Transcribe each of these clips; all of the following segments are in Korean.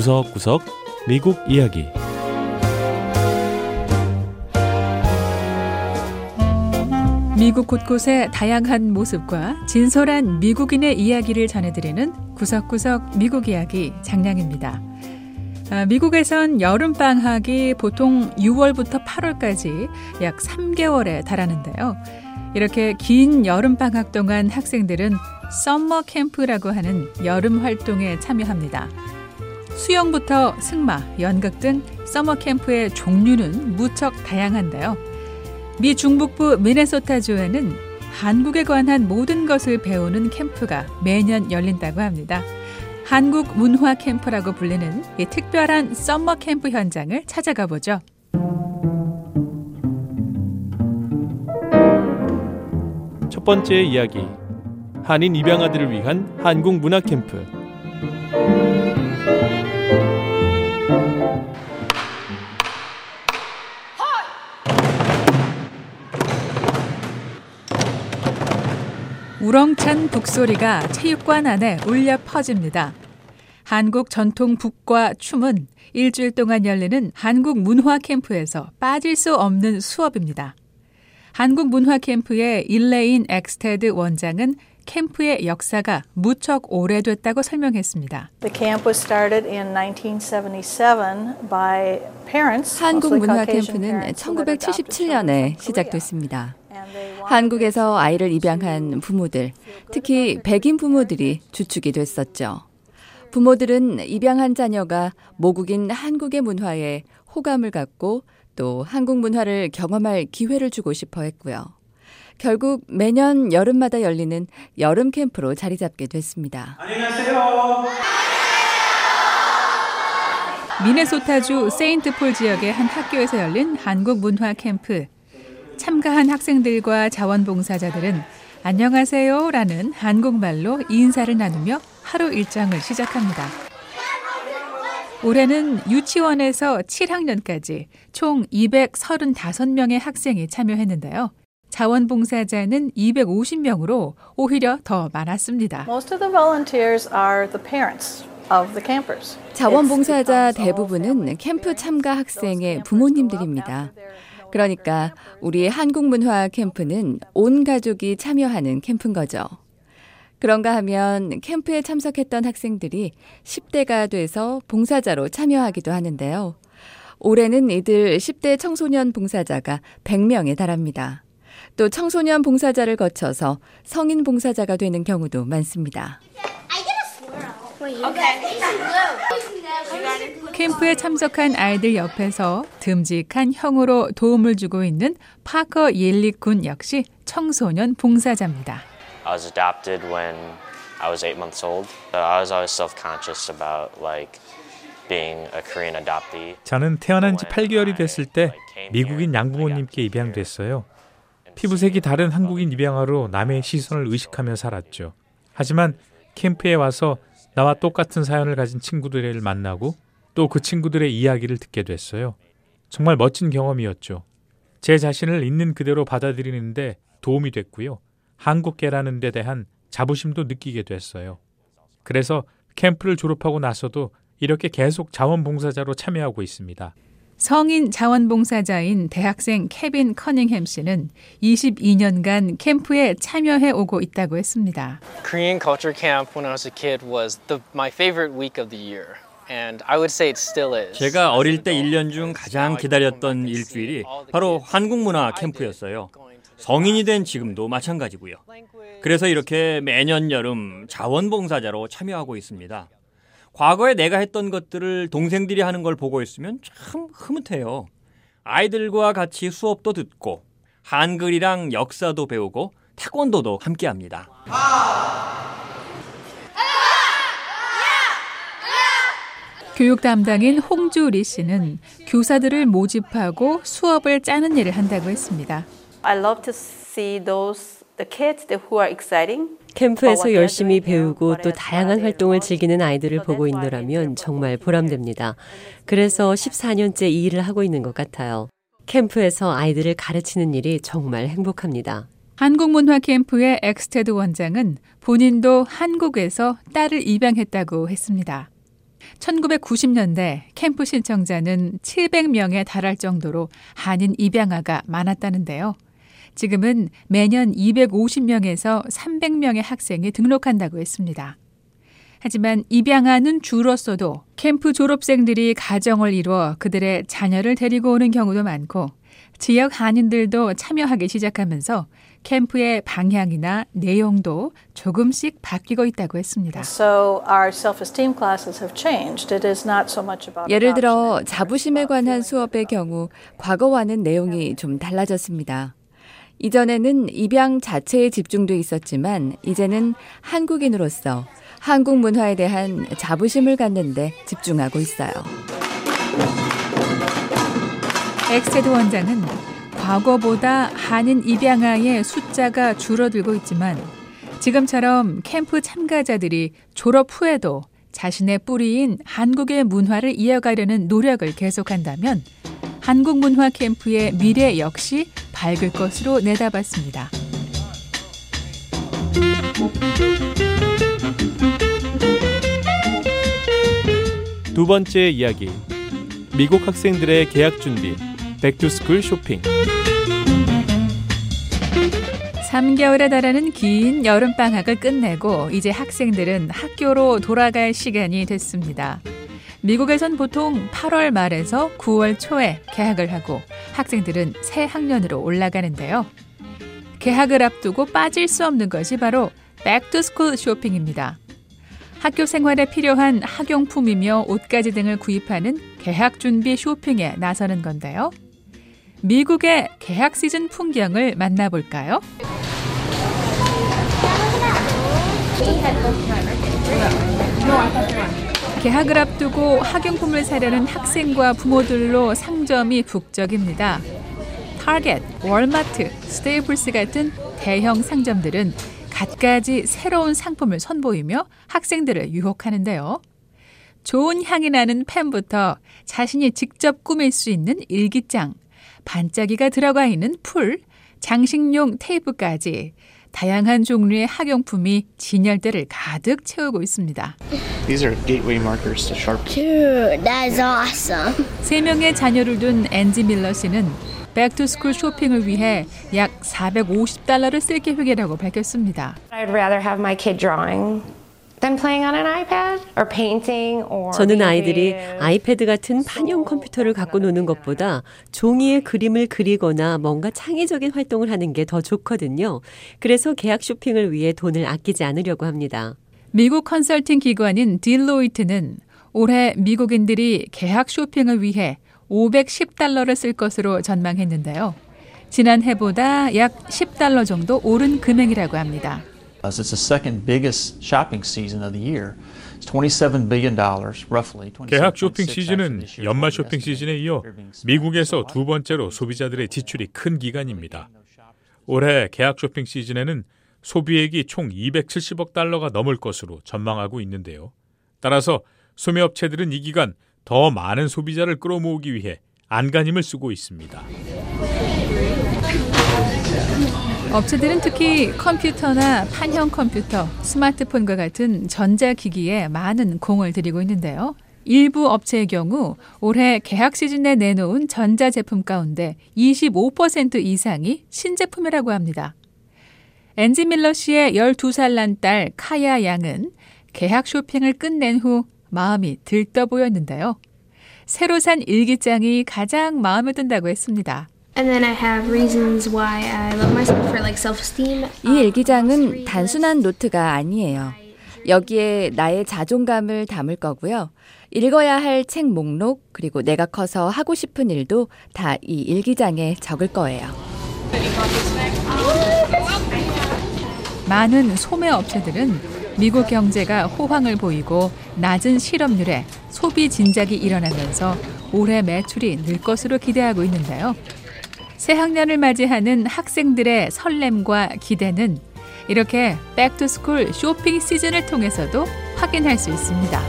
구석구석 미국 이야기 미국 곳곳의 다양한 모습과 진솔한 미국인의 이야기를 전해드리는 구석구석 미국 이야기 장량입니다. 아, 미국에선 여름방학이 보통 6월부터 8월까지 약 3개월에 달하는데요. 이렇게 긴 여름방학 동안 학생들은 summer camp라고 하는 여름 활동에 참여합니다. 수영부터 승마, 연극 등 summer camp의 종류는 무척 다양한데요. 미 중북부 미네소타주에는 한국에 관한 모든 것을 배우는 캠프가 매년 열린다고 합니다. 한국 문화 캠프라고 불리는 이 특별한 summer camp 현장을 찾아가 보죠. 첫 번째 이야기 한인 입양아들을 위한 한국 문화 캠프 우렁찬 북소리가 체육관 안에 울려 퍼집니다. 한국 전통 북과 춤은 일주일 동안 열리는 한국 문화 캠프에서 빠질 수 없는 수업입니다. 한국 문화 캠프의 일레인 엑스테드 원장은 캠프의 역사가 무척 오래됐다고 설명했습니다. 한국 문화 캠프는 1977년에 시작됐습니다. 한국에서 아이를 입양한 부모들, 특히 백인 부모들이 주축이 됐었죠. 부모들은 입양한 자녀가 모국인 한국의 문화에 호감을 갖고 또 한국 문화를 경험할 기회를 주고 싶어 했고요. 결국 매년 여름마다 열리는 여름 캠프로 자리 잡게 됐습니다. 안녕하세요. 미네소타주 세인트폴 지역의 한 학교에서 열린 한국 문화 캠프. 참가한 학생들과 자원봉사자들은 안녕하세요 라는 한국말로 인사를 나누며 하루 일정을 시작합니다. 올해는 유치원에서 7학년까지 총 235명의 학생이 참여했는데요. 자원봉사자는 250명으로 오히려 더 많았습니다. 자원봉사자 대부분은 캠프 참가 학생의 부모님들입니다. 그러니까 우리 한국 문화 캠프는 온 가족이 참여하는 캠프인 거죠. 그런가 하면 캠프에 참석했던 학생들이 10대가 돼서 봉사자로 참여하기도 하는데요. 올해는 이들 10대 청소년 봉사자가 100명에 달합니다. 또 청소년 봉사자를 거쳐서 성인 봉사자가 되는 경우도 많습니다. 캠프에 참석한 아이들 옆에서 듬직한 형으로 도움을 주고 있는 파커 옐리 군 역시 청소년 봉사자입니다. I was adopted when I was eight months old. I was always self-conscious about like being a Korean adoptee. 저는 태어난 지 8개월이 됐을 때 미국인 양부모님께 입양됐어요. 피부색이 다른 한국인 입양아로 남의 시선을 의식하며 살았죠. 하지만 캠프에 와서 나와 똑같은 사연을 가진 친구들을 만나고 또 그 친구들의 이야기를 듣게 됐어요. 정말 멋진 경험이었죠. 제 자신을 있는 그대로 받아들이는데 도움이 됐고요. 한국계라는 데 대한 자부심도 느끼게 됐어요. 그래서 캠프를 졸업하고 나서도 이렇게 계속 자원봉사자로 참여하고 있습니다. 성인 자원봉사자인 대학생 케빈 커닝햄 씨는 22년간 캠프에 참여해 오고 있다고 했습니다. Korean culture camp when I was a kid was the, my favorite week of the year. And I would say it still is. 제가 어릴 때 1년 중 가장 기다렸던 일주일이 바로 한국 문화 캠프였어요. 성인이 된 지금도 마찬가지고요. 그래서 이렇게 매년 여름 자원봉사자로 참여하고 있습니다. 과거에 내가 했던 것들을 동생들이 하는 걸 보고 있으면 참 흐뭇해요. 아이들과 같이 수업도 듣고 한글이랑 역사도 배우고 태권도도 함께 합니다. 교육 담당인 홍주리 씨는 교사들을 모집하고 수업을 짜는 일을 한다고 했습니다. I love to see those the kids who are exciting. 캠프에서 열심히 배우고 또 다양한 활동을 즐기는 아이들을 보고 있노라면 정말 보람됩니다. 그래서 14년째 이 일을 하고 있는 것 같아요. 캠프에서 아이들을 가르치는 일이 정말 행복합니다. 한국문화 캠프의 엑스테드 원장은 본인도 한국에서 딸을 입양했다고 했습니다. 1990년대 캠프 신청자는 700명에 달할 정도로 한인 입양아가 많았다는데요. 지금은 매년 250명에서 300명의 학생이 등록한다고 했습니다. 하지만 입양아는 줄었어도 캠프 졸업생들이 가정을 이루어 그들의 자녀를 데리고 오는 경우도 많고 지역 한인들도 참여하기 시작하면서 캠프의 방향이나 내용도 조금씩 바뀌고 있다고 했습니다. 예를 들어 자부심에 관한 수업의 경우 과거와는 내용이 좀 달라졌습니다. 이전에는 입양 자체에 집중돼 있었지만 이제는 한국인으로서 한국 문화에 대한 자부심을 갖는데 집중하고 있어요. 엑스테드 원장은 과거보다 한인 입양아의 숫자가 줄어들고 있지만 지금처럼 캠프 참가자들이 졸업 후에도 자신의 뿌리인 한국의 문화를 이어가려는 노력을 계속한다면 한국 문화 캠프의 미래 역시 밝을 것으로 내다봤습니다. 두 번째 이야기. 미국 학생들의 개학 준비. back to school 쇼핑. 3개월에 달하는 긴 여름방학을 끝내고 이제 학생들은 학교로 돌아갈 시간이 됐습니다. 미국에선 보통 8월 말에서 9월 초에 개학을 하고 학생들은 새 학년으로 올라가는데요. 개학을 앞두고 빠질 수 없는 것이 바로 back to school 쇼핑입니다. 학교 생활에 필요한 학용품이며 옷가지 등을 구입하는 개학 준비 쇼핑에 나서는 건데요. 미국의 개학 시즌 풍경을 만나볼까요? 개학을 앞두고 학용품을 사려는 학생과 부모들로 상점이 북적입니다. 타겟, 월마트, 스테이플스 같은 대형 상점들은 갖가지 새로운 상품을 선보이며 학생들을 유혹하는데요. 좋은 향이 나는 펜부터 자신이 직접 꾸밀 수 있는 일기장, 반짝이가 들어가 있는 풀, 장식용 테이프까지 다양한 종류의 학용품이 진열대를 가득 채우고 있습니다. These are gateway markers to Sharpie. Dude, that is awesome. 세 명의 자녀를 둔 앤지 밀러 씨는 back to school 쇼핑을 위해 약 450달러를 쓸 계획이라고 밝혔습니다. I'd rather have my kid drawing than playing on an iPad or painting or 저는 아이들이 아이패드 같은 판형 컴퓨터를 갖고 노는 것보다 종이에 그림을 그리거나 뭔가 창의적인 활동을 하는 게 더 좋거든요. 그래서 개학 쇼핑을 위해 돈을 아끼지 않으려고 합니다. 미국 컨설팅 기관인 딜로이트는 올해 미국인들이 개학 쇼핑을 위해 510달러를 쓸 것으로 전망했는데요. 지난해보다 약 10달러 정도 오른 금액이라고 합니다. It's the second biggest shopping season of the year. It's 27 billion dollars, roughly. 개학 쇼핑 시즌은 연말 쇼핑 시즌에 이어 미국에서 두 번째로 소비자들의 지출이 큰 기간입니다. 올해 개학 쇼핑 시즌에는 소비액이 총 270억 달러가 넘을 것으로 전망하고 있는데요. 따라서 소매업체들은 이 기간 더 많은 소비자를 끌어모으기 위해 안간힘을 쓰고 있습니다. 업체들은 특히 컴퓨터나 판형 컴퓨터, 스마트폰과 같은 전자기기에 많은 공을 들이고 있는데요. 일부 업체의 경우 올해 개학 시즌에 내놓은 전자제품 가운데 25% 이상이 신제품이라고 합니다. 앤지 밀러 씨의 12살 난 딸 카야 양은 개학 쇼핑을 끝낸 후 마음이 들떠 보였는데요. 새로 산 일기장이 가장 마음에 든다고 했습니다. And then I have reasons why I love myself for like self-esteem. 이 일기장은 단순한 노트가 아니에요. 여기에 나의 자존감을 담을 거고요. 읽어야 할 책 목록, 그리고 내가 커서 하고 싶은 일도 다 이 일기장에 적을 거예요. 많은 소매 업체들은 미국 경제가 호황을 보이고 낮은 실업률에 소비 진작이 일어나면서 올해 매출이 늘 것으로 기대하고 있는데요. 새 학년을 맞이하는 학생들의 설렘과 기대는 이렇게 back to school 쇼핑 시즌을 통해서도 확인할 수 있습니다.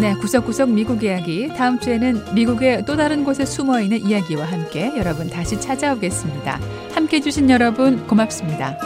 네, 구석구석 미국 이야기. 다음 주에는 미국의 또 다른 곳에 숨어 있는 이야기와 함께 여러분 다시 찾아오겠습니다. 함께 해주신 여러분 고맙습니다.